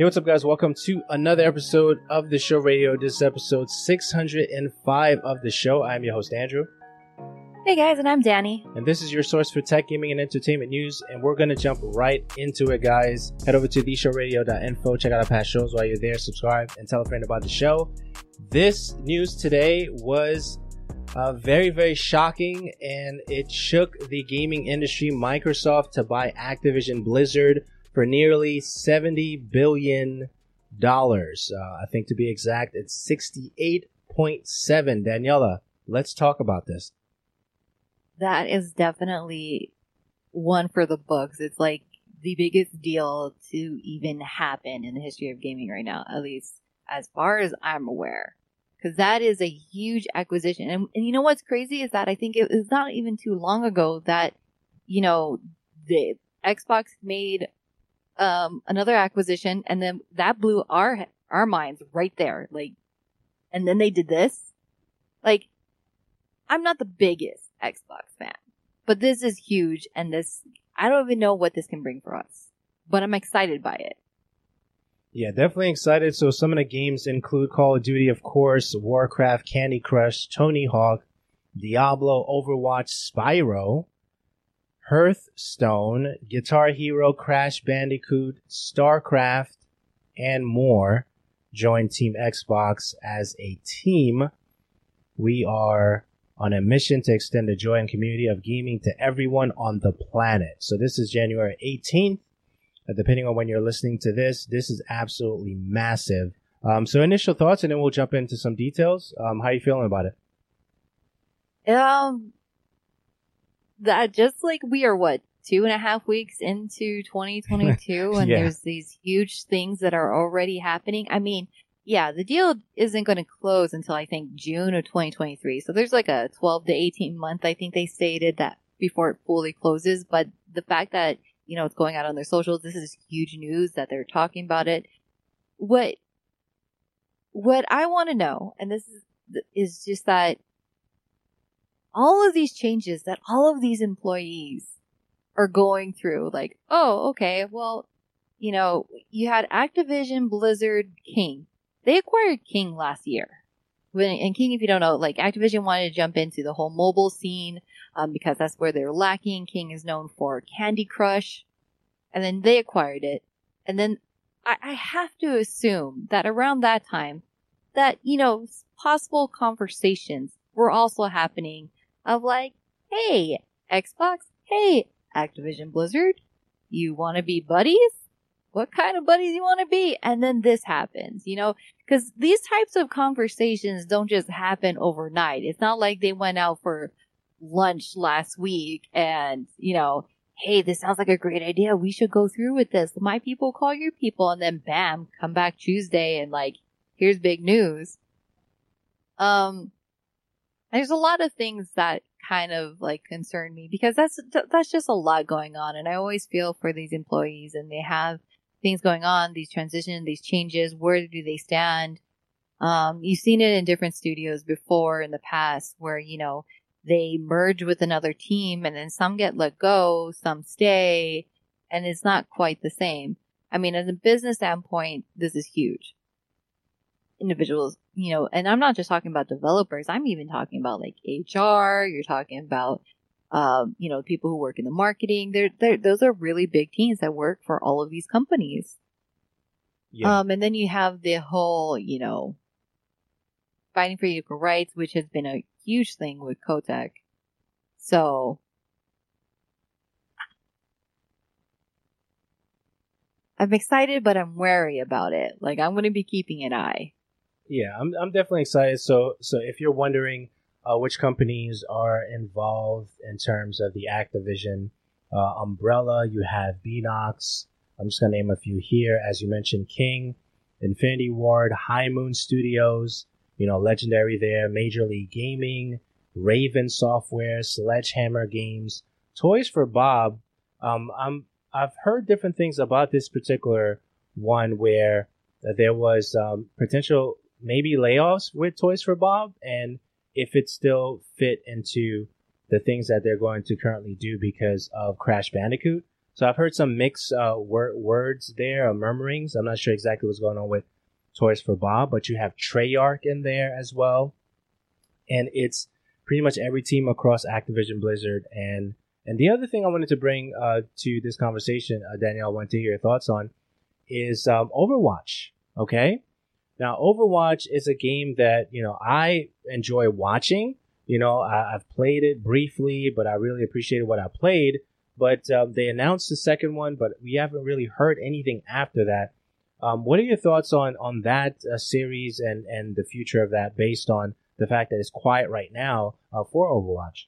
Hey, what's up, guys? Welcome to another episode of the show radio. This is episode 605 of the show. I'm your host, Andrew. Hey guys, and I'm Danny. And this is your source for tech, gaming, and entertainment news. And we're going to jump right into it, guys. Head over to theshowradio.info. Check out our past shows while you're there. Subscribe and tell a friend about the show. This news today was uh, very, very shocking, and it shook the gaming industry. Microsoft to buy Activision Blizzard for nearly $70 billion. Uh, I think to be exact, it's 68.7. Daniela, let's talk about this. That is definitely one for the books. It's like the biggest deal to even happen in the history of gaming right now, at least as far as I'm aware. Cause that is a huge acquisition. And, and you know what's crazy is that I think it was not even too long ago that, you know, the Xbox made um, another acquisition, and then that blew our our minds right there. Like, and then they did this. Like, I'm not the biggest Xbox fan, but this is huge, and this I don't even know what this can bring for us, but I'm excited by it. Yeah, definitely excited. So some of the games include Call of Duty, of course, Warcraft, Candy Crush, Tony Hawk, Diablo, Overwatch, Spyro, Hearthstone, Guitar Hero, Crash Bandicoot, StarCraft, and more join Team Xbox as a team. We are on a mission to extend the joy and community of gaming to everyone on the planet. So this is January 18th. Uh, depending on when you're listening to this, this is absolutely massive. Um, so initial thoughts, and then we'll jump into some details. Um, how are you feeling about it? Um, that just like we are what two and a half weeks into 2022 and Yeah. there's these huge things that are already happening. I mean, yeah, the deal isn't going to close until I think June of 2023. So there's like a 12 to 18 month, I think they stated that before it fully closes. But the fact that, you know, it's going out on their socials, this is huge news that they're talking about it. What, what I want to know, and this is, is just that all of these changes that all of these employees are going through, like, oh, okay, well, you know, you had Activision, Blizzard, King. They acquired King last year. When, and King, if you don't know, like Activision wanted to jump into the whole mobile scene, um, because that's where they're lacking. King is known for Candy Crush. And then they acquired it. And then I, I have to assume that around that time, that, you know, possible conversations were also happening of like, hey, Xbox, hey, Activision Blizzard, you want to be buddies? What kind of buddies you want to be? And then this happens, you know, because these types of conversations don't just happen overnight. It's not like they went out for lunch last week and, you know, hey, this sounds like a great idea. We should go through with this. My people call your people and then bam, come back Tuesday and like, here's big news. Um, there's a lot of things that kind of like concern me because that's that's just a lot going on. And i always feel for these employees and they have things going on these transitions these changes. Where do they stand? Um you've seen it in different studios before in the past where you know they merge with another team and then some get let go some stay and it's not quite the same. I mean as a business standpoint this is huge individuals, you know, and I'm not just talking about developers. I'm even talking about like HR. You're talking about, um, you know, people who work in the marketing. They're, they're, those are really big teams that work for all of these companies. Yeah. Um, and then you have the whole, you know, fighting for equal rights, which has been a huge thing with Kotick. So, I'm excited, but I'm wary about it. Like, I'm going to be keeping an eye. Yeah, I'm I'm definitely excited. So so if you're wondering uh, which companies are involved in terms of the Activision uh, umbrella, you have Beenox, I'm just going to name a few here. As you mentioned, King, Infinity Ward, High Moon Studios, you know, legendary there, Major League Gaming, Raven Software, Sledgehammer Games, Toys for Bob. Um, I'm I've heard different things about this particular one where there was um, potential maybe layoffs with Toys for Bob, and if it still fit into the things that they're going to currently do because of Crash Bandicoot. So I've heard some mixed uh, wor- words there, or murmurings. I'm not sure exactly what's going on with Toys for Bob, but you have Treyarch in there as well, and it's pretty much every team across Activision Blizzard. And and the other thing I wanted to bring uh, to this conversation, uh, Danielle, I want to hear your thoughts on, is um, Overwatch. Okay, now Overwatch is a game that you know I enjoy watching. You know, I, have played it briefly, but I really appreciated what I played. But um, they announced the second one, but we haven't really heard anything after that. Um, what are your thoughts on on that uh, series and and the future of that, based on the fact that it's quiet right now uh, for Overwatch.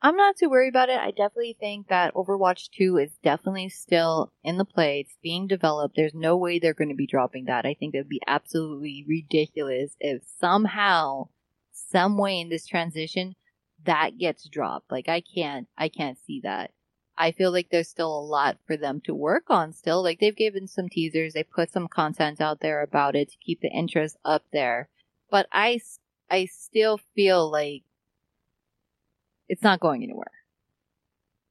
I'm not too worried about it. I definitely think that Overwatch 2 is definitely still in the play. It's being developed. There's no way they're going to be dropping that. I think it would be absolutely ridiculous if somehow, some way in this transition, that gets dropped. Like I can't, I can't see that. I feel like there's still a lot for them to work on still. Like they've given some teasers, they put some content out there about it to keep the interest up there but I, I still feel like it's not going anywhere.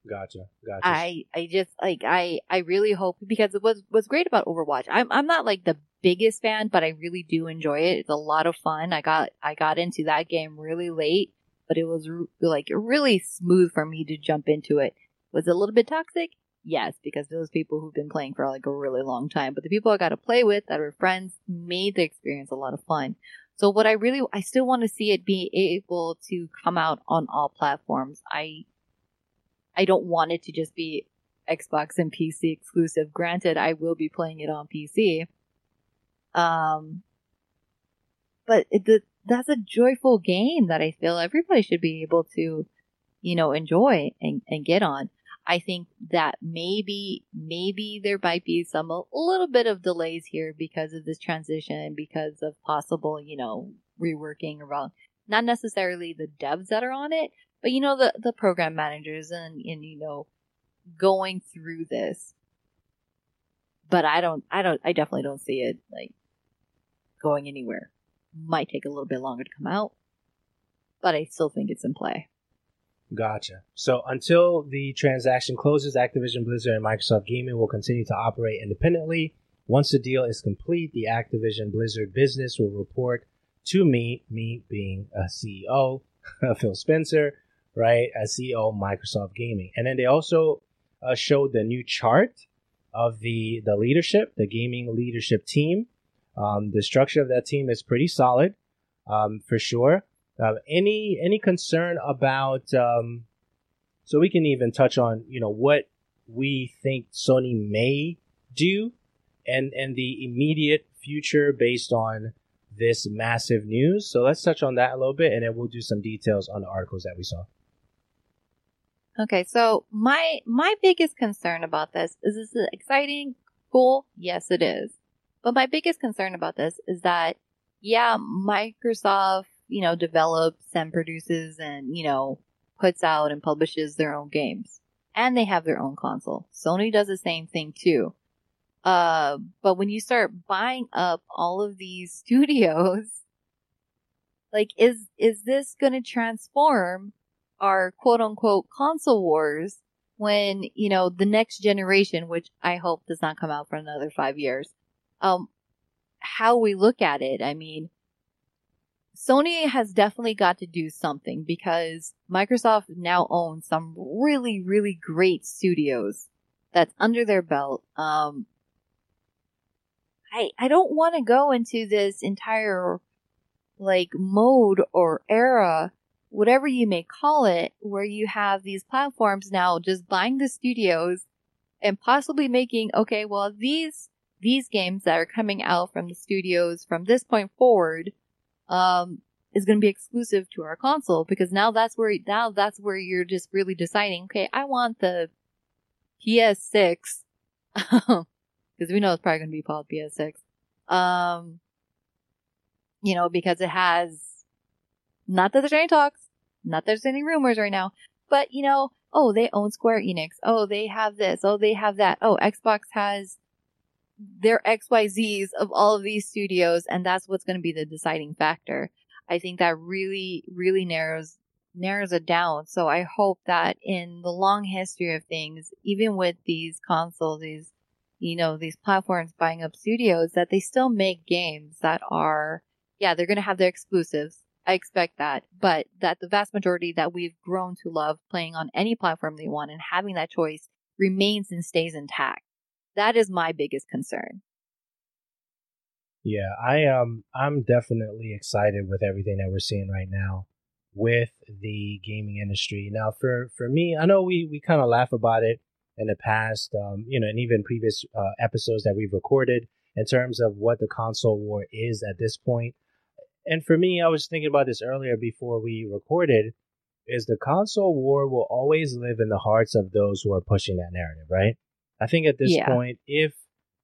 Gotcha. Gotcha. I, I just like, I, I really hope because it was, what's great about Overwatch. I'm, I'm not like the biggest fan, but I really do enjoy it. It's a lot of fun. I got, I got into that game really late, but it was re- like really smooth for me to jump into it. Was it a little bit toxic? Yes, because those people who've been playing for like a really long time, but the people I got to play with that were friends made the experience a lot of fun. So what I really, I still want to see it be able to come out on all platforms. I, I don't want it to just be Xbox and PC exclusive. Granted, I will be playing it on PC. Um, but it, the, that's a joyful game that I feel everybody should be able to, you know, enjoy and, and get on. I think that maybe, maybe there might be some, a little bit of delays here because of this transition because of possible, you know, reworking around, not necessarily the devs that are on it, but you know, the, the program managers and, and, you know, going through this. But I don't, I don't, I definitely don't see it like going anywhere. Might take a little bit longer to come out, but I still think it's in play. Gotcha. So until the transaction closes, Activision Blizzard and Microsoft Gaming will continue to operate independently. Once the deal is complete, the Activision Blizzard business will report to me, me being a CEO, Phil Spencer, right, as CEO of Microsoft Gaming. And then they also uh, showed the new chart of the the leadership, the gaming leadership team. Um, the structure of that team is pretty solid, um, for sure. Uh, any any concern about? Um, so we can even touch on you know what we think Sony may do, and and the immediate future based on this massive news. So let's touch on that a little bit, and then we'll do some details on the articles that we saw. Okay, so my my biggest concern about this is this is exciting, cool? Yes, it is. But my biggest concern about this is that yeah, Microsoft you know, develops and produces and, you know, puts out and publishes their own games. And they have their own console. Sony does the same thing too. Uh, but when you start buying up all of these studios, like, is, is this gonna transform our quote unquote console wars when, you know, the next generation, which I hope does not come out for another five years, um, how we look at it. I mean, Sony has definitely got to do something because Microsoft now owns some really, really great studios that's under their belt. Um, I, I don't want to go into this entire like mode or era, whatever you may call it, where you have these platforms now just buying the studios and possibly making, okay, well, these, these games that are coming out from the studios from this point forward, um, is going to be exclusive to our console because now that's where now that's where you're just really deciding. Okay, I want the PS6 because we know it's probably going to be called PS6. Um, you know, because it has, not that there's any talks, not that there's any rumors right now, but you know, oh, they own Square Enix. Oh, they have this. Oh, they have that. Oh, Xbox has their XYZs of all of these studios, and that's what's going to be the deciding factor. I think that really, really narrows narrows it down. So I hope that in the long history of things, even with these consoles, these you know, these platforms buying up studios, that they still make games that are, yeah, they're going to have their exclusives. I expect that, but that the vast majority that we've grown to love playing on any platform they want and having that choice remains and stays intact. That is my biggest concern. Yeah, I um I'm definitely excited with everything that we're seeing right now with the gaming industry. Now for for me, I know we we kind of laugh about it in the past, um, you know, and even previous uh, episodes that we've recorded in terms of what the console war is at this point. And for me, I was thinking about this earlier before we recorded. Is the console war will always live in the hearts of those who are pushing that narrative, right? I think at this yeah. point, if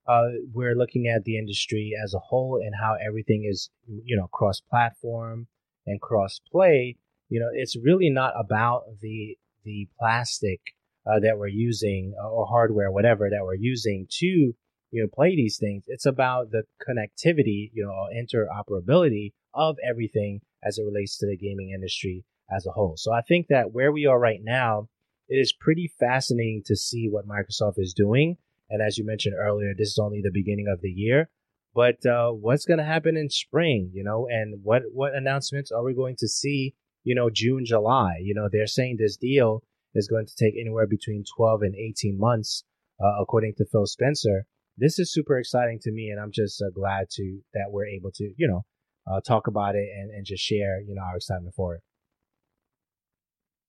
uh, we're looking at the industry as a whole and how everything is, you know, cross-platform and cross-play, you know, it's really not about the the plastic uh, that we're using uh, or hardware, whatever that we're using to you know play these things. It's about the connectivity, you know, interoperability of everything as it relates to the gaming industry as a whole. So I think that where we are right now, it is pretty fascinating to see what Microsoft is doing. And as you mentioned earlier, this is only the beginning of the year. But uh, what's going to happen in spring, you know, and what what announcements are we going to see, you know, June, July? You know, they're saying this deal is going to take anywhere between 12 and 18 months, uh, according to Phil Spencer. This is super exciting to me, and I'm just uh, glad to that we're able to, you know, uh, talk about it and, and just share, you know, our excitement for it.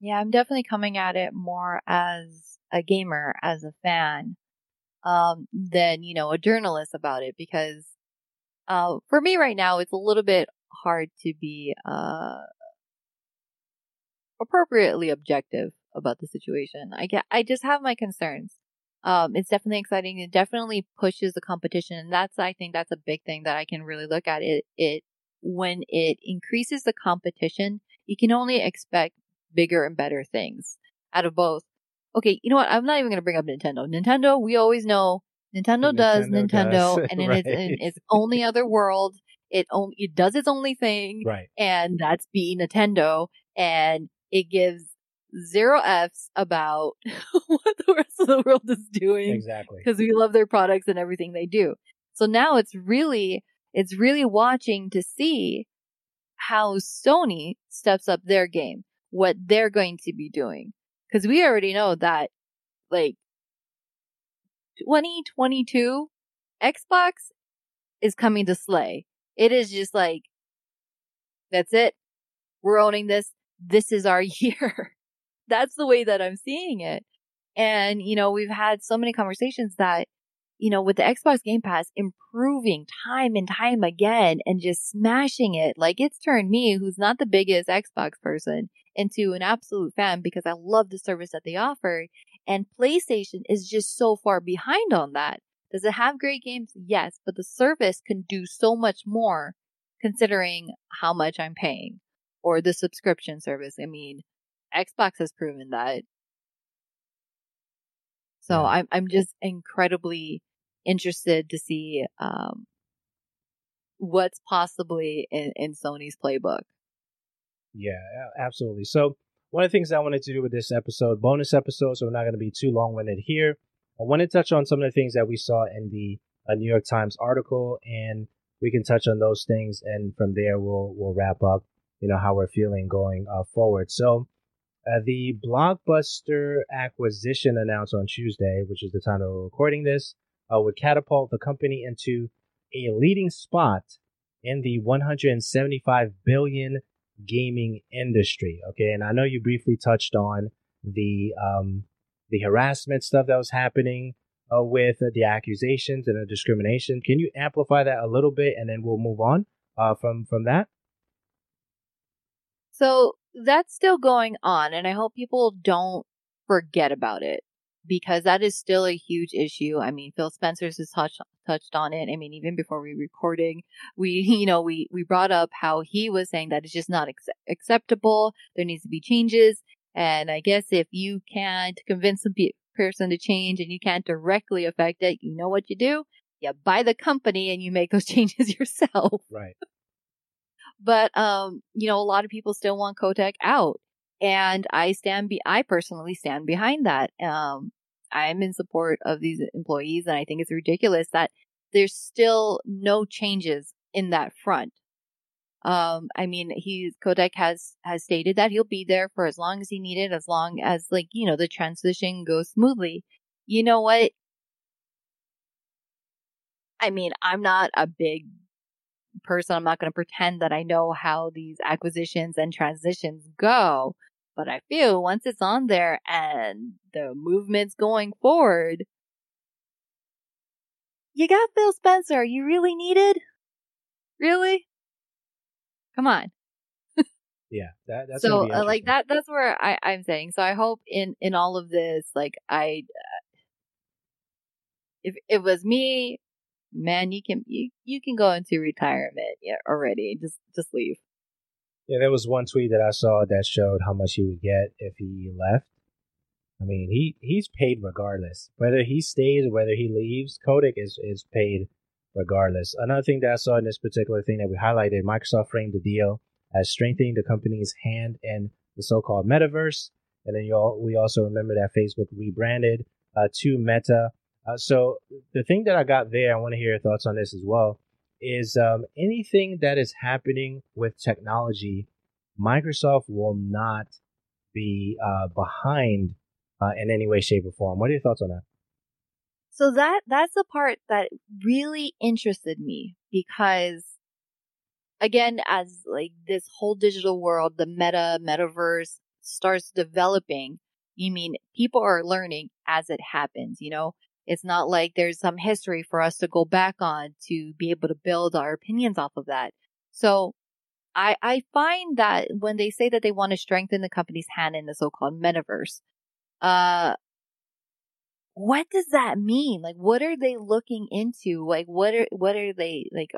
Yeah, I'm definitely coming at it more as a gamer, as a fan, um, than you know a journalist about it because uh, for me right now it's a little bit hard to be uh, appropriately objective about the situation. I get, I just have my concerns. Um, it's definitely exciting. It definitely pushes the competition. And that's, I think that's a big thing that I can really look at it. It, when it increases the competition, you can only expect bigger and better things out of both. Okay. You know what? I'm not even going to bring up Nintendo. Nintendo, we always know Nintendo, Nintendo does Nintendo, does. and right. it's in its only other world. It only, it does its only thing. Right. And that's be Nintendo. And it gives zero F's about what the rest of the world is doing. Exactly. Because we love their products and everything they do. So now it's really, it's really watching to see how Sony steps up their game, what they're going to be doing. Cause we already know that like 2022 Xbox is coming to slay. It is just like, that's it. We're owning this. This is our year that's the way that I'm seeing it. And, you know, we've had so many conversations that, you know, with the Xbox Game Pass improving time and time again and just smashing it, like it's turned me, who's not the biggest Xbox person, into an absolute fan because I love the service that they offer. And PlayStation is just so far behind on that. Does it have great games? Yes, but the service can do so much more considering how much I'm paying or the subscription service. I mean, Xbox has proven that. So yeah. I'm I'm just incredibly interested to see um, what's possibly in, in Sony's playbook. Yeah, absolutely. So one of the things I wanted to do with this episode, bonus episode, so we're not going to be too long-winded here. I want to touch on some of the things that we saw in the uh, New York Times article, and we can touch on those things, and from there we'll we'll wrap up. You know how we're feeling going uh, forward. So uh, the Blockbuster acquisition announced on Tuesday, which is the time that we're recording this, uh, would catapult the company into a leading spot in the 175 billion gaming industry. Okay, and I know you briefly touched on the um, the harassment stuff that was happening uh, with uh, the accusations and the discrimination. Can you amplify that a little bit, and then we'll move on uh, from from that? So that's still going on, and I hope people don't forget about it. Because that is still a huge issue. I mean, Phil Spencer's has touched touched on it. I mean, even before we recording, we you know we we brought up how he was saying that it's just not ex- acceptable. There needs to be changes, and I guess if you can't convince a person to change and you can't directly affect it, you know what you do? You buy the company and you make those changes yourself. Right. But um, you know, a lot of people still want Kotick out. And I stand be I personally stand behind that. Um I'm in support of these employees and I think it's ridiculous that there's still no changes in that front. Um, I mean, he Kotick has has stated that he'll be there for as long as he needed, as long as like you know the transition goes smoothly. You know what? I mean, I'm not a big person. I'm not going to pretend that I know how these acquisitions and transitions go. But I feel once it's on there and the movement's going forward, you got Phil Spencer. You really needed? Really? Come on. Yeah, that, that's so uh, like that. That's where I, I'm saying. So I hope in in all of this, like I, uh, if it was me, man, you can you you can go into retirement already. Just just leave. Yeah, there was one tweet that I saw that showed how much he would get if he left. I mean, he he's paid regardless. Whether he stays or whether he leaves, Kotick is is paid regardless. Another thing that I saw in this particular thing that we highlighted, Microsoft framed the deal as strengthening the company's hand in the so-called metaverse. And then you all, we also remember that Facebook rebranded uh, to Meta. Uh, so the thing that I got there, I want to hear your thoughts on this as well, is um, anything that is happening with technology, Microsoft will not be uh, behind uh, in any way, shape, or form. What are your thoughts on that? So that that's the part that really interested me because again as like this whole digital world, the meta metaverse starts developing, you mean people are learning as it happens, you know? It's not like there's some history for us to go back on to be able to build our opinions off of that. So I, I find that when they say that they want to strengthen the company's hand in the so-called metaverse, uh, what does that mean? Like, what are they looking into? Like, what are, what are they, like,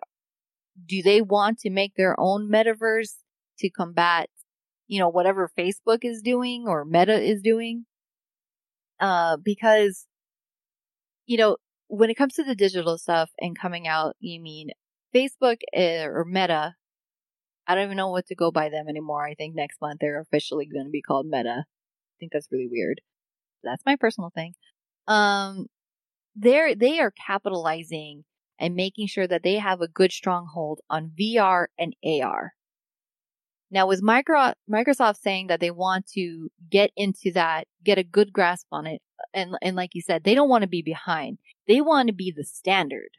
do they want to make their own metaverse to combat, you know, whatever Facebook is doing or Meta is doing? Uh, because, you know, when it comes to the digital stuff and coming out, you mean Facebook uh, or Meta. I don't even know what to go by them anymore. I think next month they're officially going to be called Meta. I think that's really weird. That's my personal thing. Um, they're, they are capitalizing and making sure that they have a good stronghold on VR and AR. Now, with Microsoft saying that they want to get into that, get a good grasp on it, and and like you said, they don't want to be behind. They want to be the standard.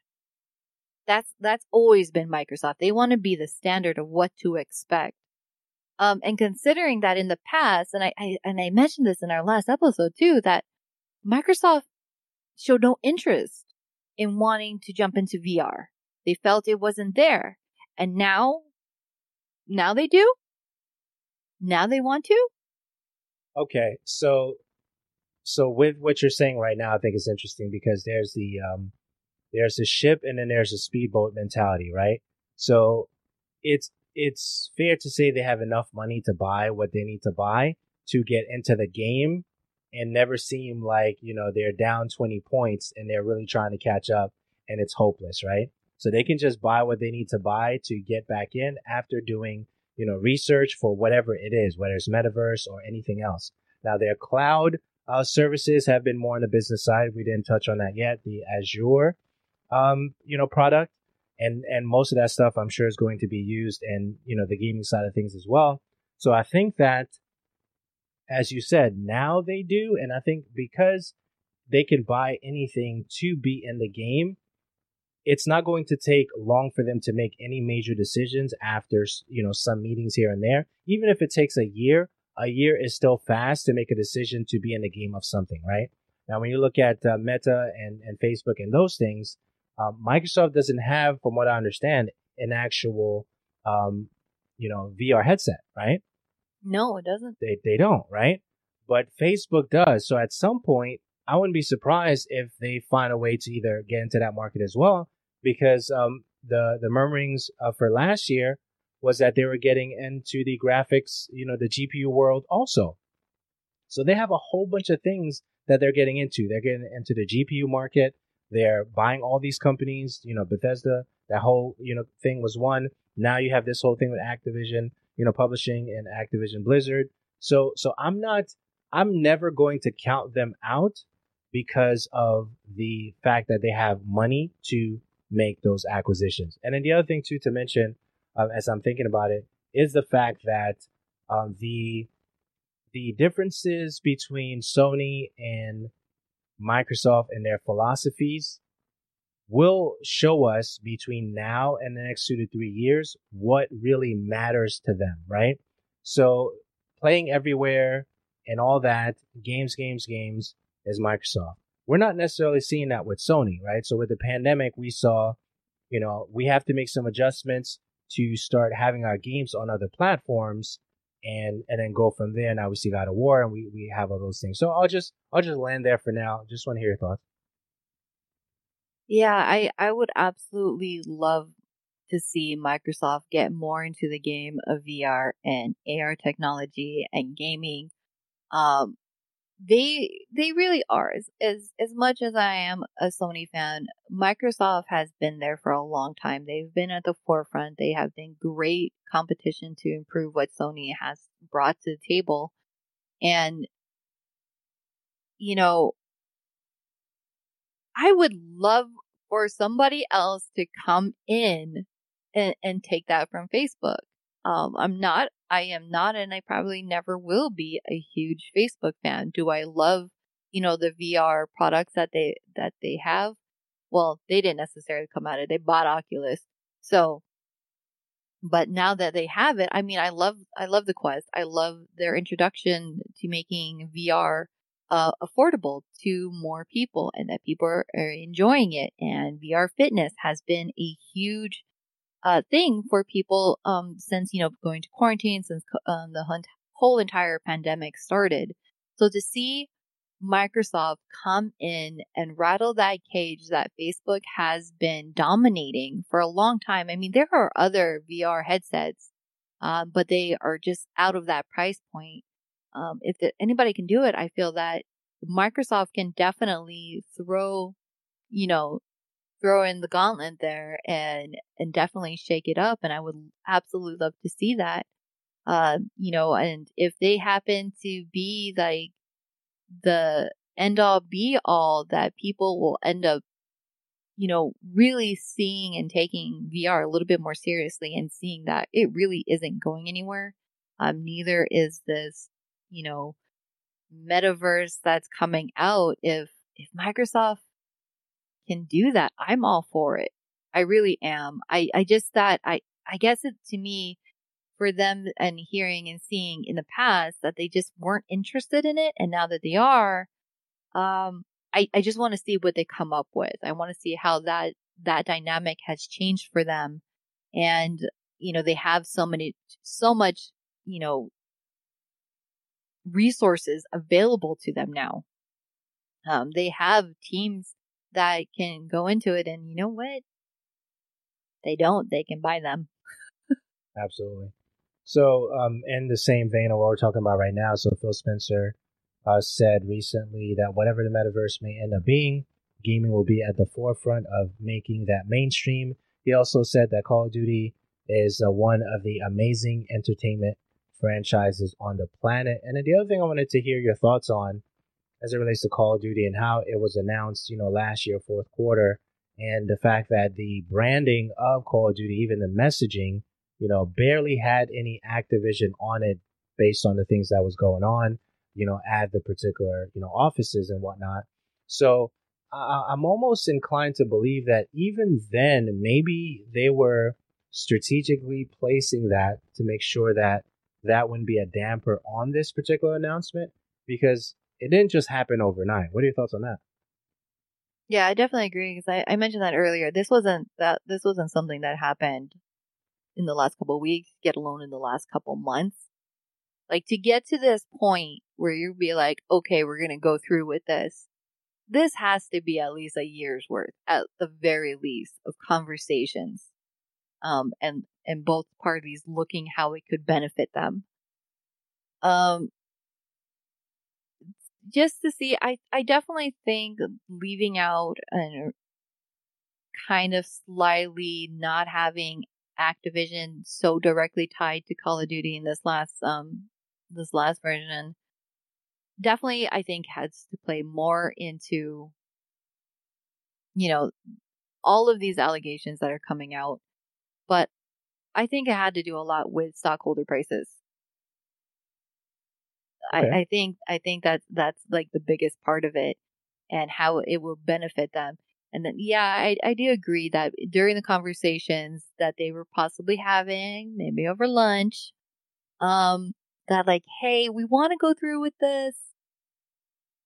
That's that's always been Microsoft. They want to be the standard of what to expect. Um, and considering that in the past, and I, I and I mentioned this in our last episode too, that Microsoft showed no interest in wanting to jump into VR. They felt it wasn't there. And now, now they do? Now they want to? Okay, so so with what you're saying right now, I think it's interesting because there's the um there's a ship and then there's a speedboat mentality, right? So it's it's fair to say they have enough money to buy what they need to buy to get into the game and never seem like, you know, they're down 20 points and they're really trying to catch up and it's hopeless, right? So they can just buy what they need to buy to get back in after doing, you know, research for whatever it is, whether it's metaverse or anything else. Now their cloud uh, services have been more on the business side. We didn't touch on that yet. The Azure, um, you know, product and, and most of that stuff I'm sure is going to be used in, you know, the gaming side of things as well. So I think that as you said, now they do. And I think because they can buy anything to be in the game, it's not going to take long for them to make any major decisions after, you know, some meetings here and there. Even if it takes a year, a year is still fast to make a decision to be in the game of something, right? Now, when you look at uh, Meta and, and Facebook and those things, uh, Microsoft doesn't have, from what I understand, an actual, um, you know, VR headset, right? No, it doesn't. They they don't, right? But Facebook does. So at some point, I wouldn't be surprised if they find a way to either get into that market as well, because um, the the murmurings uh, for last year was that they were getting into the graphics, you know, the GPU world also. So they have a whole bunch of things that they're getting into. They're getting into the GPU market. They're buying all these companies. You know, Bethesda. That whole you know thing was one. Now you have this whole thing with Activision, you know, publishing and Activision Blizzard. So so I'm not. I'm never going to count them out because of the fact that they have money to make those acquisitions. And then the other thing too to mention, uh, as I'm thinking about it, is the fact that um, the the differences between Sony and Microsoft and their philosophies will show us between now and the next two to three years what really matters to them, right? So playing everywhere and all that, games, games, games is Microsoft. We're not necessarily seeing that with Sony, right? So with the pandemic, we saw, you know, we have to make some adjustments to start having our games on other platforms and and then go from there. Now we see God of War and we, we have all those things. So I'll just I'll just land there for now. Just want to hear your thoughts. Yeah, I, I would absolutely love to see Microsoft get more into the game of VR and AR technology and gaming. Um, they they really are as, as as much as I am a Sony fan. Microsoft has been there for a long time. They've been at the forefront. They have been great competition to improve what Sony has brought to the table, and you know, I would love for somebody else to come in and, and take that from Facebook. Um, I'm not, I am not, and I probably never will be a huge Facebook fan. Do I love, you know, the VR products that they, that they have? Well, they didn't necessarily come out of it. They bought Oculus. So, but now that they have it, I mean, I love, I love the Quest. I love their introduction to making VR uh, affordable to more people and that people are, are, enjoying it. And VR fitness has been a huge uh, thing for people um, since, you know, going to quarantine, since um, the whole entire pandemic started. So to see Microsoft come in and rattle that cage that Facebook has been dominating for a long time. I mean, there are other VR headsets, uh, but they are just out of that price point um, if the, anybody can do it, I feel that Microsoft can definitely throw, you know, throw in the gauntlet there and and definitely shake it up. And I would absolutely love to see that. Uh, you know, and if they happen to be like the end all be all that people will end up, you know, really seeing and taking VR a little bit more seriously and seeing that it really isn't going anywhere. Um, neither is this you know, metaverse that's coming out, if, if Microsoft can do that, I'm all for it. I really am. I, I just thought, I, I guess it to me, for them and hearing and seeing in the past that they just weren't interested in it. And now that they are, um, I, I just want to see what they come up with. I want to see how that, that dynamic has changed for them. And, you know, they have so many, so much, you know, resources available to them now. Um, they have teams that can go into it, and you know what? They don't. They can buy them. Absolutely. So, um, in the same vein of what we're talking about right now, so Phil Spencer uh, said recently that whatever the metaverse may end up being, gaming will be at the forefront of making that mainstream. He also said that Call of Duty is uh, one of the amazing entertainment franchises on the planet. And then the other thing I wanted to hear your thoughts on as it relates to Call of Duty and how it was announced, you know, last year, fourth quarter, and the fact that the branding of Call of Duty, even the messaging, you know, barely had any Activision on it based on the things that was going on, you know, at the particular, you know, offices and whatnot. So uh, I'm almost inclined to believe that even then, maybe they were strategically placing that to make sure that that wouldn't be a damper on this particular announcement because it didn't just happen overnight. What are your thoughts on that? Yeah, I definitely agree because I, I mentioned that earlier. This wasn't that this wasn't something that happened in the last couple weeks, get alone in the last couple months. Like to get to this point where you'd be like, okay, we're gonna go through with this. this has to be at least a year's worth, at the very least, of conversations, um, and and both parties looking how it could benefit them. Um, just to see, I I definitely think leaving out and kind of slyly not having Activision so directly tied to Call of Duty in this last um this last version definitely I think has to play more into you know all of these allegations that are coming out but I think it had to do a lot with stockholder prices okay. I, I think I think that's that's like the biggest part of it and how it will benefit them and then, yeah, I, I do agree that during the conversations that they were possibly having, maybe over lunch, um, that like, hey, we want to go through with this,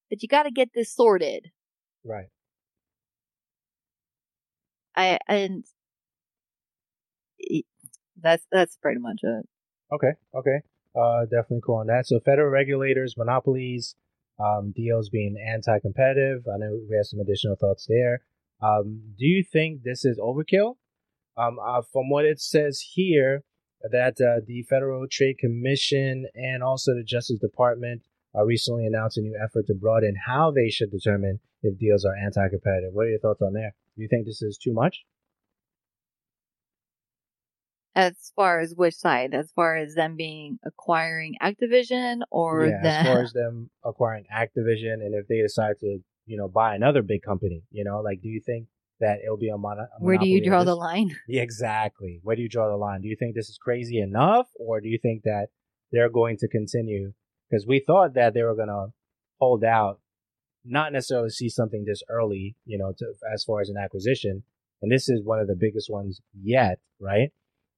but you got to get this sorted. Right. I and that's that's pretty much it. Okay. Okay. Uh, definitely cool on that. So federal regulators, monopolies, um, deals being anti-competitive. I know we have some additional thoughts there. Um, do you think this is overkill? Um, uh, from what it says here, that uh, the Federal Trade Commission and also the Justice Department uh, recently announced a new effort to broaden how they should determine if deals are anti-competitive. What are your thoughts on there? Do you think this is too much? As far as which side? As far as them being acquiring Activision or yeah, them... as far as them acquiring Activision and if they decide to you know, buy another big company? You know, like, do you think that it'll be a, mon- a Where do you draw the line? Yeah, exactly. Where do you draw the line? Do you think this is crazy enough, or do you think that they're going to continue? Because we thought that they were going to hold out, not necessarily see something this early, you know, to, as far as an acquisition. And this is one of the biggest ones yet, right?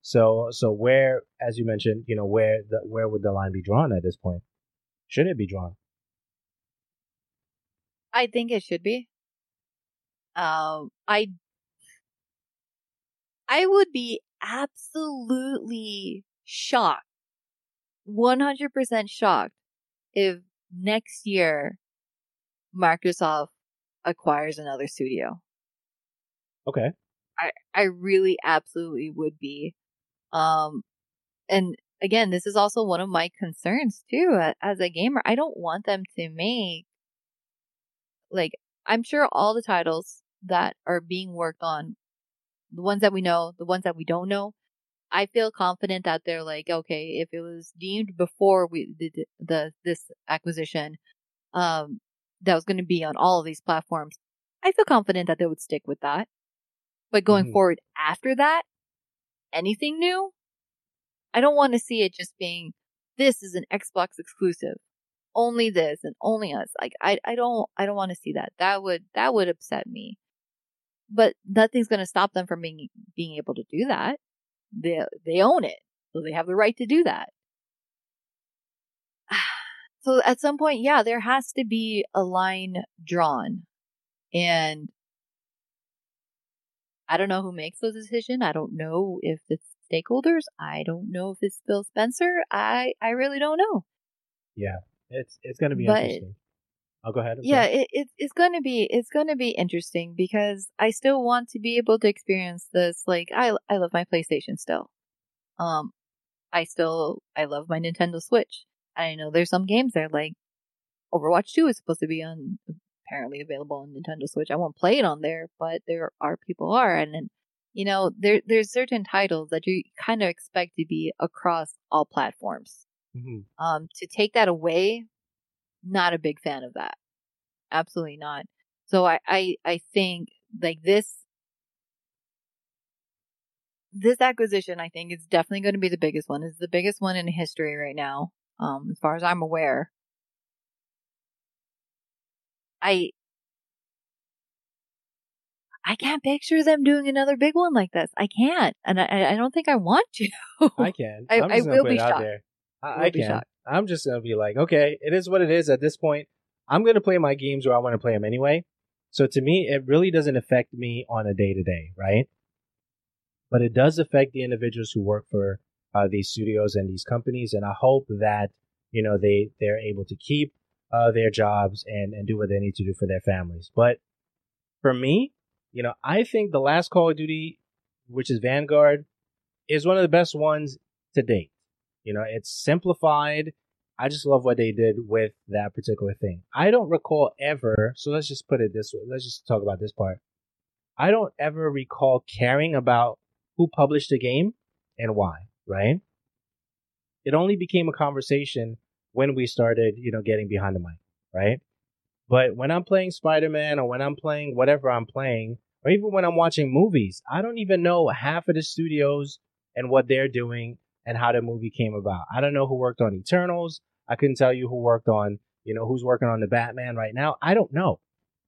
So, so where, as you mentioned, you know, where the, where would the line be drawn at this point? Should it be drawn? I think it should be. Um, I, I would be absolutely shocked, 100% shocked if next year Microsoft acquires another studio. Okay. I, I really absolutely would be. Um, and again, this is also one of my concerns too, as a gamer. I don't want them to make like I'm sure all the titles that are being worked on, the ones that we know, the ones that we don't know, I feel confident that they're like, okay, if it was deemed before we did the this acquisition, um, that was going to be on all of these platforms, I feel confident that they would stick with that. But going mm-hmm. forward after that, anything new, I don't want to see it just being this is an Xbox exclusive only this and only us. Like I I don't I don't want to see that. That would that would upset me. But nothing's going to stop them from being being able to do that. They they own it. So they have the right to do that. So at some point, yeah, there has to be a line drawn. And I don't know who makes those decisions. I don't know if it's stakeholders. I don't know if it's Bill Spencer. I I really don't know. Yeah. It's it's going to be but, interesting. I'll go ahead. yeah, it, it, it's going to be it's going to be interesting because I still want to be able to experience this. Like I I love my PlayStation still. Um, I still I love my Nintendo Switch. I know there's some games there like Overwatch 2 is supposed to be on apparently available on Nintendo Switch. I won't play it on there, but there are people are and then you know there there's certain titles that you kind of expect to be across all platforms. Mm-hmm. Um, to take that away, not a big fan of that. Absolutely not. So I, I, I think like this, this acquisition, I think is definitely going to be the biggest one. It's the biggest one in history right now. Um, as far as I'm aware. I, I can't picture them doing another big one like this. I can't, and I, I don't think I want to. I can. I, I will be shocked. I, I can. Shocked. I'm just gonna be like, okay, it is what it is at this point. I'm gonna play my games where I want to play them anyway. So to me, it really doesn't affect me on a day to day, right? But it does affect the individuals who work for uh, these studios and these companies, and I hope that you know they they're able to keep uh, their jobs and, and do what they need to do for their families. But for me, you know, I think the last Call of Duty, which is Vanguard, is one of the best ones to date. You know, it's simplified. I just love what they did with that particular thing. I don't recall ever, so let's just put it this way. Let's just talk about this part. I don't ever recall caring about who published the game and why, right? It only became a conversation when we started, you know, getting behind the mic, right? But when I'm playing Spider Man or when I'm playing whatever I'm playing, or even when I'm watching movies, I don't even know half of the studios and what they're doing and how the movie came about. I don't know who worked on Eternals. I couldn't tell you who worked on, you know, who's working on the Batman right now. I don't know.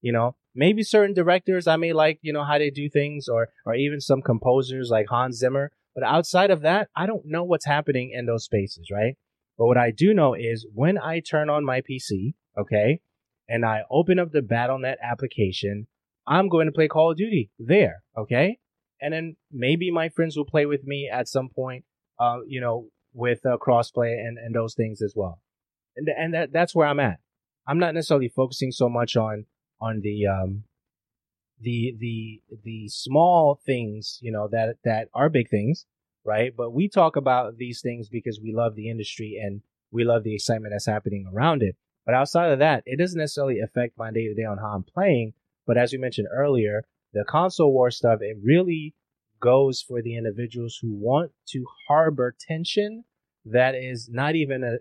You know, maybe certain directors I may like, you know, how they do things or or even some composers like Hans Zimmer. But outside of that, I don't know what's happening in those spaces, right? But what I do know is when I turn on my PC, okay, and I open up the Battle.net application, I'm going to play Call of Duty there, okay? And then maybe my friends will play with me at some point, uh, you know, with uh, crossplay and, and those things as well. And, and that, that's where I'm at. I'm not necessarily focusing so much on, on the, um, the, the, the small things, you know, that, that are big things, right? But we talk about these things because we love the industry and we love the excitement that's happening around it. But outside of that, it doesn't necessarily affect my day to day on how I'm playing. But as we mentioned earlier, the console war stuff, it really goes for the individuals who want to harbor tension that is not even a,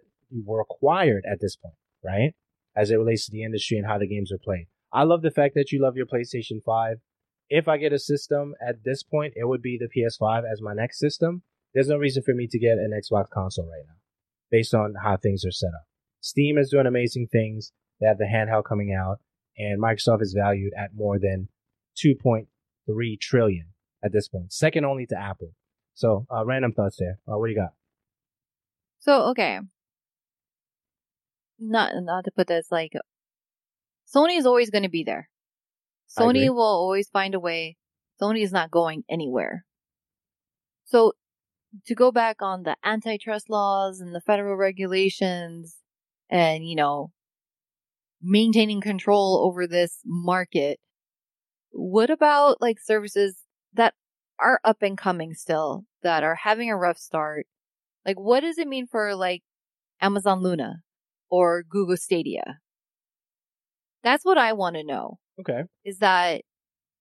required at this point, right? As it relates to the industry and how the games are played. I love the fact that you love your PlayStation 5 if I get a system at this point, it would be the PS5 as my next system. There's no reason for me to get an Xbox console right now, based on how things are set up. Steam is doing amazing things. They have the handheld coming out, and Microsoft is valued at more than 2.3 trillion at this point, second only to Apple. So, uh, random thoughts there. Uh, what do you got? So, okay. Not, not to put this like, Sony is always going to be there. Sony will always find a way. Sony is not going anywhere. So to go back on the antitrust laws and the federal regulations and, you know, maintaining control over this market, what about like services that are up and coming still, that are having a rough start? Like, what does it mean for like Amazon Luna or Google Stadia? That's what I want to know. Okay. Is that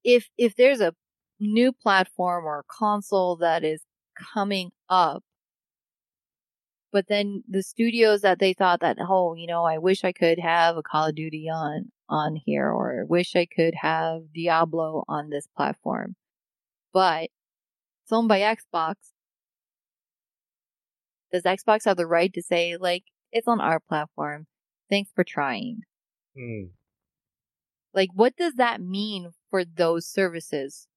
if if there's a new platform or console that is coming up, but then the studios that they thought that oh you know I wish I could have a Call of Duty on on here or wish I could have Diablo on this platform, but it's owned by Xbox. Does Xbox have the right to say like it's on our platform? Thanks for trying. Hmm. Like, what does that mean for those services?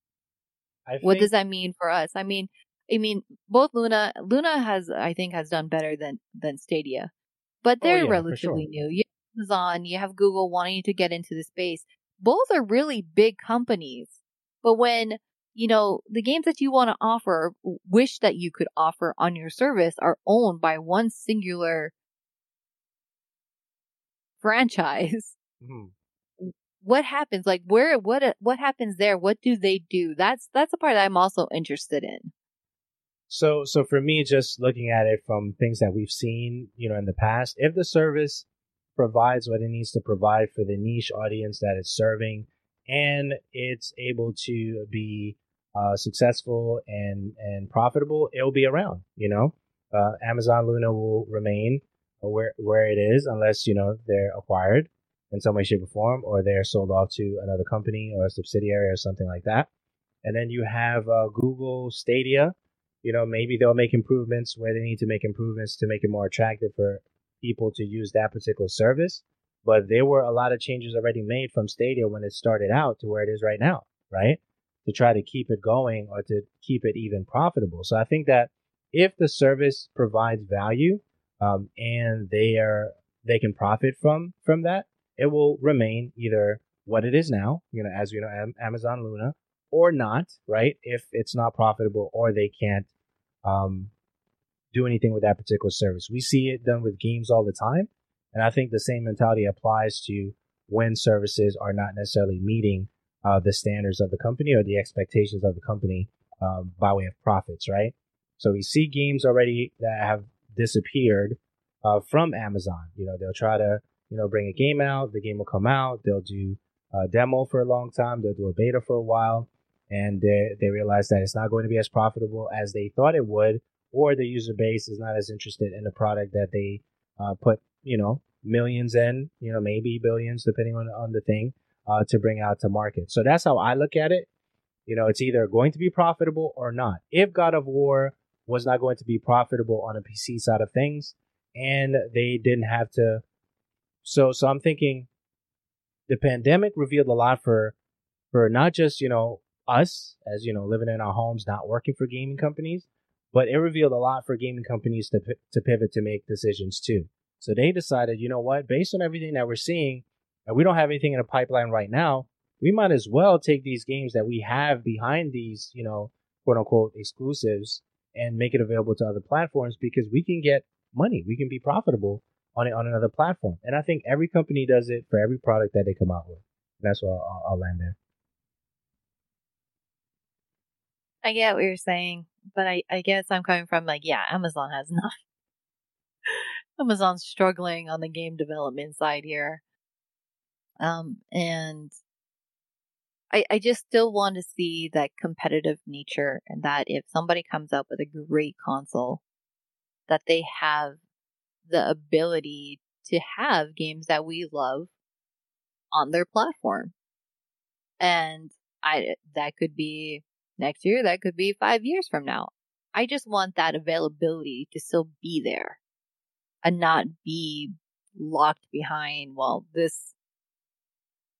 What does that mean for us? I mean, I mean, both Luna, Luna has, I think, has done better than than Stadia, but Oh, they're yeah, relatively sure. new. You have Amazon, you have Google wanting to get into the space. Both are really big companies, but when you know the games that you want to offer, wish that you could offer on your service, are owned by one singular franchise. Mhm. What happens? Like where what what happens there? What do they do? That's that's the part that i'm also interested in. So, so for me, just looking at it from things that we've seen, you know, in the past, if the service provides what it needs to provide for the niche audience that it's serving, and it's able to be uh, successful and and profitable, it'll be around. You know, uh, Amazon Luna will remain where where it is unless you know they're acquired in some way, shape, or form, or they're sold off to another company or a subsidiary or something like that. And then you have uh, Google Stadia you know, maybe they'll make improvements where they need to make improvements to make it more attractive for people to use that particular service. But there were a lot of changes already made from Stadia when it started out to where it is right now, right? To try to keep it going or to keep it even profitable. So I think that if the service provides value um, and they are they can profit from from that, it will remain either what it is now, you know, as you know, Amazon Luna, or not, right? If it's not profitable or they can't um, do anything with that particular service. We see it done with games all the time. And I think the same mentality applies to when services are not necessarily meeting uh, the standards of the company or the expectations of the company um, by way of profits, right? So we see games already that have disappeared uh, from Amazon. You know, they'll try to, you know, bring a game out, the game will come out, they'll do a demo for a long time, they'll do a beta for a while, and they, they realize that it's not going to be as profitable as they thought it would, or the user base is not as interested in the product that they uh, put, you know, millions in, you know, maybe billions, depending on, on the thing, uh, to bring out to market. So that's how I look at it. You know, it's either going to be profitable or not. If God of War was not going to be profitable on a PC side of things, and they didn't have to. So, so I'm thinking, the pandemic revealed a lot for, for not just you know us as you know living in our homes, not working for gaming companies, but it revealed a lot for gaming companies to to pivot to make decisions too. So they decided, you know what, based on everything that we're seeing, and we don't have anything in the pipeline right now, we might as well take these games that we have behind these, you know, quote unquote exclusives and make it available to other platforms because we can get money. We can be profitable on on another platform. And I think every company does it for every product that they come out with. That's why I'll, I'll land there. I get what you're saying, but I, I guess I'm coming from like, yeah, Amazon has not. Amazon's struggling on the game development side here. Um, and I, I just still want to see that competitive nature and that if somebody comes up with a great console, that they have the ability to have games that we love on their platform. And I, that could be next year, that could be five years from now. I just want that availability to still be there and not be locked behind, well, this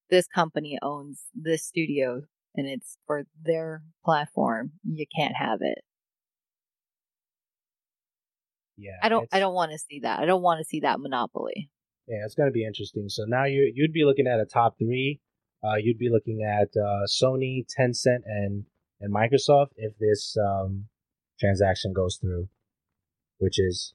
this company owns this studio and it's for their platform. You can't have it. Yeah. I don't I don't want to see that. I don't want to see that monopoly. Yeah, it's going to be interesting. So now you you'd be looking at a top 3. Uh, you'd be looking at uh, Sony, Tencent and and Microsoft if this um, transaction goes through, which is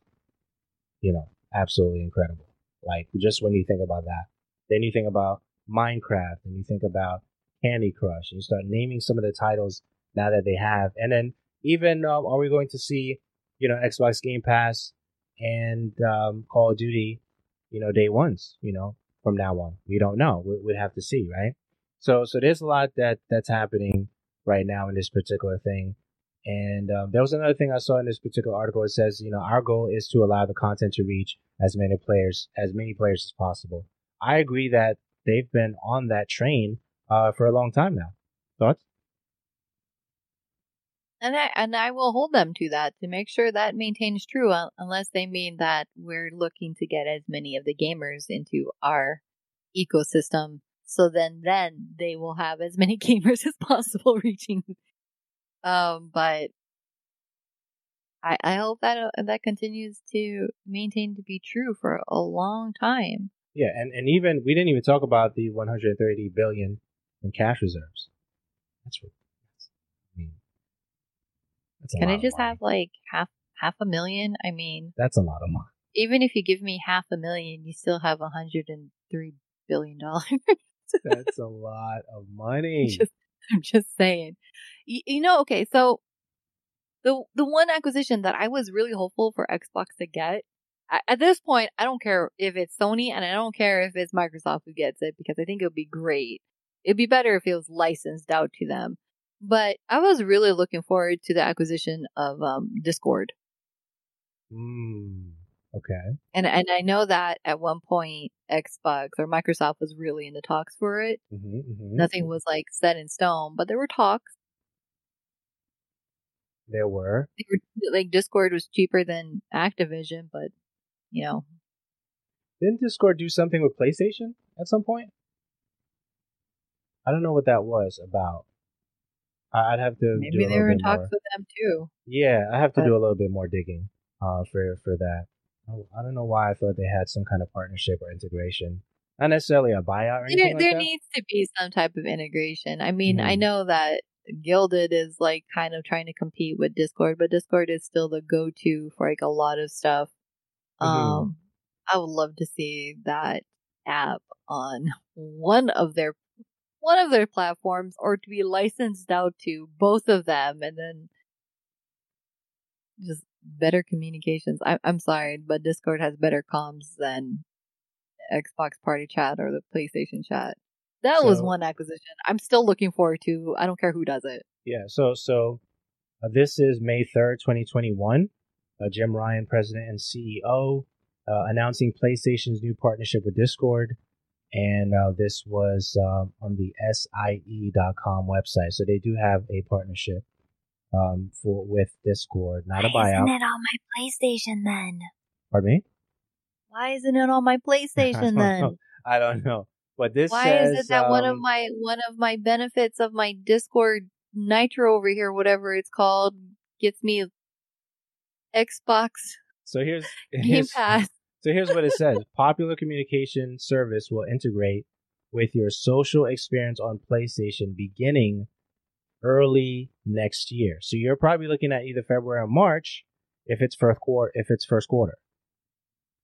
you know, absolutely incredible. Like just when you think about that, then you think about Minecraft and you think about Candy Crush and you start naming some of the titles now that they have. And then even um, are we going to see, you know, Xbox Game Pass and um, Call of Duty, you know, day ones, you know, from now on? We don't know. We, we'd have to see, right? So, so there's a lot that that's happening right now in this particular thing. And um, there was another thing I saw in this particular article. It says, you know, our goal is to allow the content to reach as many players as many players as possible. I agree that they've been on that train uh, for a long time now. Thoughts? And I and I will hold them to that to make sure that maintains true, unless they mean that we're looking to get as many of the gamers into our ecosystem. So then, then they will have as many gamers as possible reaching. Um, but I I hope that uh, that continues to maintain to be true for a long time. Yeah, and, and even we didn't even talk about the 130 billion in cash reserves. That's, that's can I just have like half half a million? I mean, that's a lot of money. Even if you give me half a million, you still have a 103 billion dollars. that's a lot of money. I'm just, I'm just saying. You, you know, okay, so the the one acquisition that I was really hopeful for Xbox to get at this point, I don't care if it's Sony and I don't care if it's Microsoft who gets it because I think it would be great. It'd be better if it was licensed out to them. But I was really looking forward to the acquisition of um, Discord. Mm, okay. And and I know that at one point Xbox or Microsoft was really in the talks for it. Mm-hmm, mm-hmm. Nothing was like set in stone, but there were talks. There were. Like Discord was cheaper than Activision, but you know. Didn't Discord do something with PlayStation at some point? I don't know what that was about. I'd have to maybe they were in talks more. with them too. Yeah, I have to but, do a little bit more digging uh, for for that. I don't know why I thought they had some kind of partnership or integration. Not necessarily a buyout or anything. There, like there needs to be some type of integration. I mean, mm-hmm. I know that Guilded is like kind of trying to compete with Discord, but Discord is still the go-to for like a lot of stuff. Mm-hmm. Um, I would love to see that app on one of their one of their platforms or to be licensed out to both of them and then just better communications. I, I'm sorry, but Discord has better comms than Xbox Party Chat or the PlayStation Chat. That was one acquisition. I'm still looking forward to. I don't care who does it. Yeah. So so uh, this is May third, twenty twenty one. Uh, Jim Ryan, President and CEO, uh, announcing PlayStation's new partnership with Discord, and uh, this was um, on the SIE.com website. So they do have a partnership um, for with Discord, not a buyout. Isn't it on my PlayStation then? Pardon me. Why isn't it on my PlayStation then? know. I don't know, but this is Why says is it that one of um, my one of my benefits of my Discord Nitro over here, whatever it's called, gets me Xbox So here's Game Pass? So here's what it says: Popular communication service will integrate with your social experience on PlayStation beginning early next year. So you're probably looking at either February or March if it's first quarter. If it's first quarter,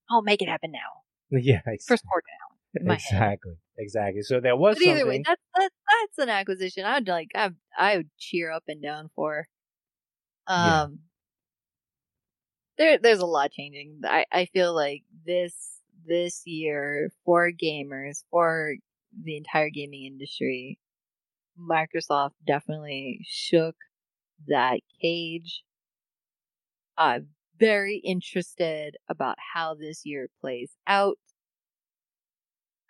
I'll make it happen now. yeah, ex- First quarter now. my head. exactly, exactly. So there was But either something. way, that's that, that's an acquisition. I'd like I I would cheer up and down for. Um, Yeah. There there's a lot changing. I I feel like this this year for gamers for the entire gaming industry, Microsoft definitely shook that cage. I'm very interested about how this year plays out.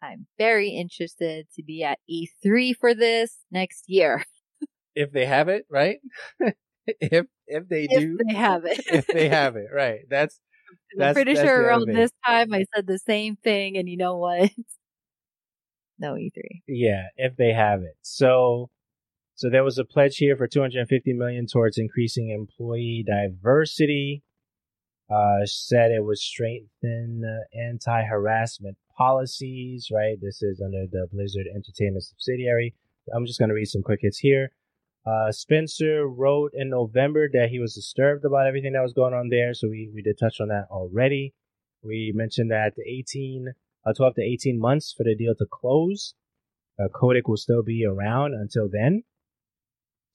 I'm very interested to be at E3 for this next year. if they have it, right? if if they If do, they have it. if they have it, right? That's I'm That's- pretty that's sure around this time I said the same thing, and you know what? no E E3. Yeah, if they have it. So so there was a pledge here for 250 million towards increasing employee diversity. Uh said it would strengthen uh, anti-harassment policies, right? This is under the Blizzard Entertainment subsidiary. I'm just going to read some quick hits here. Uh, Spencer wrote in November that he was disturbed about everything that was going on there, so we, we did touch on that already. We mentioned that the 18, uh, 12 to 18 months for the deal to close. Uh, Kotick will still be around until then.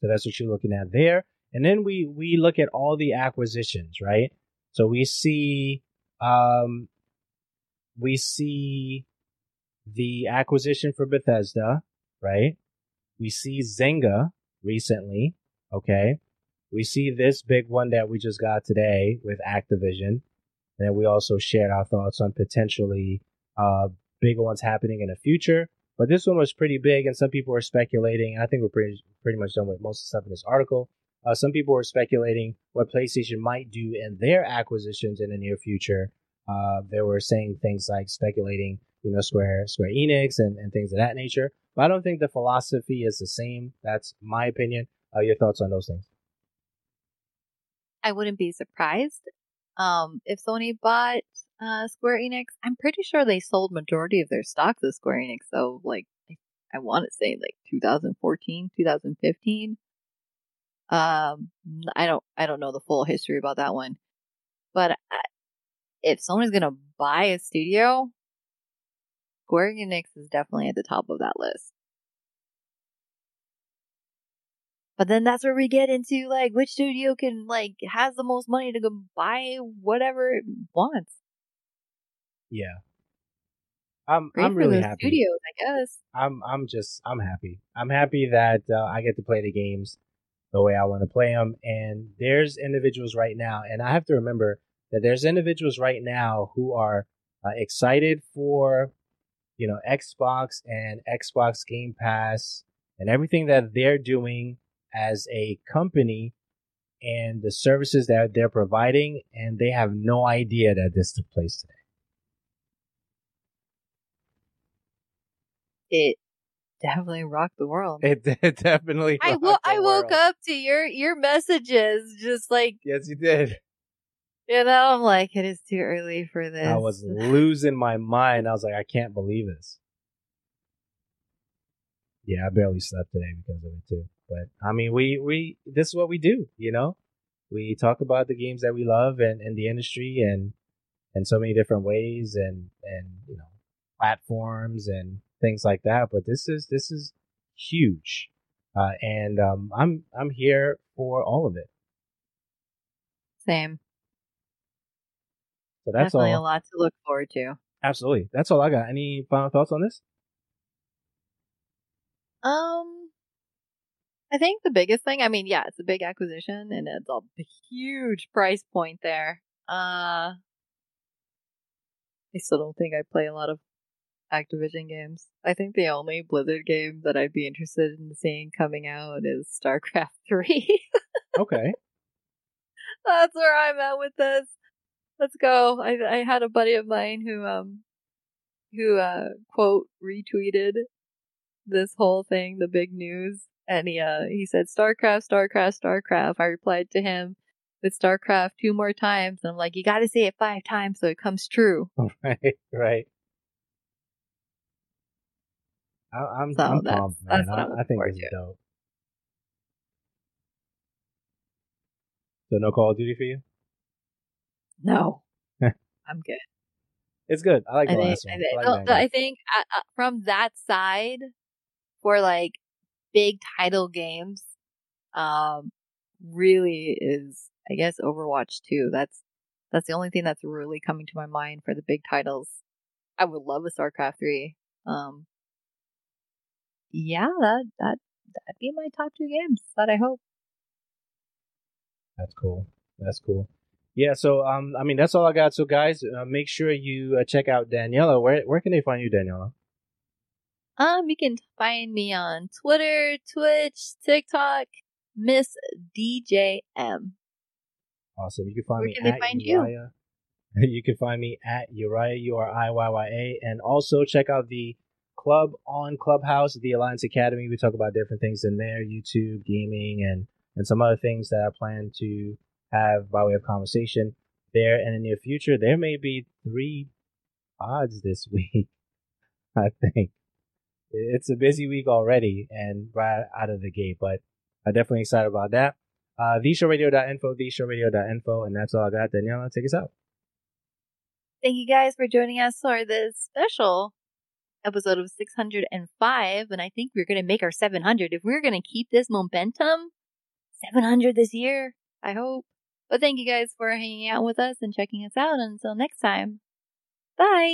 So that's what you're looking at there. And then we, we look at all the acquisitions, right? So we see, um, we see the acquisition for Bethesda, right? We see Zynga recently, okay? We see this big one that we just got today with Activision. And then we also shared our thoughts on potentially uh, bigger ones happening in the future. But this one was pretty big, and some people were speculating. And I think we're pretty pretty much done with most of the stuff in this article. Uh, some people were speculating what PlayStation might do in their acquisitions in the near future. Uh, they were saying things like speculating, you know, Square Square Enix and, and things of that nature. But I don't think the philosophy is the same. That's my opinion. Uh, your thoughts on those things? I wouldn't be surprised um, if Sony bought uh, Square Enix. I'm pretty sure they sold majority of their stocks of Square Enix. So, like, I, want to say like 2014, 2015. Um, I don't, I don't know the full history about that one, but I, if Sony's gonna buy a studio, Square Enix is definitely at the top of that list. But then that's where we get into like which studio can like has the most money to go buy whatever it wants. Yeah. I'm Great I'm really happy. studios, I guess. I'm I'm just I'm happy. I'm happy that uh, I get to play the games the way I want to play them. And there's individuals right now, and I have to remember that there's individuals right now who are uh, excited for you know Xbox and Xbox Game Pass and everything that they're doing as a company and the services that they're providing, and they have no idea that this took place today. It definitely rocked the world. It, it definitely. I rocked wo- the I woke world. up to your your messages just like Yes, you did. You know I'm like it is too early for this. I was losing my mind. I was like, I can't believe this. Yeah, I barely slept today because of it too. But I mean, we we this is what we do, you know. We talk about the games that we love and, and the industry, and in so many different ways and and you know platforms and things like that. But this is this is huge, uh, and um, I'm I'm here for all of it. Same. So that's Definitely all. a lot to look forward to. Absolutely, that's all I got. Any final thoughts on this? Um, I think the biggest thing, I mean, yeah, it's a big acquisition and it's a huge price point there. Uh, I still don't think I play a lot of Activision games. I think the only Blizzard game that I'd be interested in seeing coming out is StarCraft 3. Okay, That's where I'm at with this. Let's go. I I had a buddy of mine who um who uh quote retweeted this whole thing, the big news, and he uh he said StarCraft, StarCraft, StarCraft. I replied to him with StarCraft two more times, and I'm like, you got to say it five times so it comes true. right, right. I, I'm So I'm that's- pumped, man. that's I, I think is dope. So no Call of Duty for you? No, I'm good. It's good. I like the I think, last one. I think, I like no, I think uh, uh, from that side, for like big title games, um, really is I guess Overwatch 2. That's that's the only thing that's really coming to my mind for the big titles. I would love a StarCraft 3. Um, yeah, that that that'd be my top two games. That I hope. That's cool. That's cool. Yeah. So, um, I mean, that's all I got. So, guys, uh, make sure you uh, check out Daniela. Where where can they find you, Daniela? Um, you can find me on Twitter, Twitch, TikTok, Miss DJM. Awesome. You can find Where me can they at find you? Uriah. You? can find me at Uriah U R I Y Y A, and also check out the club on Clubhouse, the Alliance Academy. We talk about different things in there, YouTube, gaming, and and some other things that I plan to have by way of conversation there. In the near future, there may be three odds this week. I think it's a busy week already, and right out of the gate, but I'm definitely excited about that. Uh, theshowradio.info, theshowradio.info, and that's all I got. Daniela, take us out. Thank you guys for joining us for this special episode of 605. And I think we're going to make our 700. If we're going to keep this momentum, 700 this year, I hope. But thank you guys for hanging out with us and checking us out. Until next time, bye.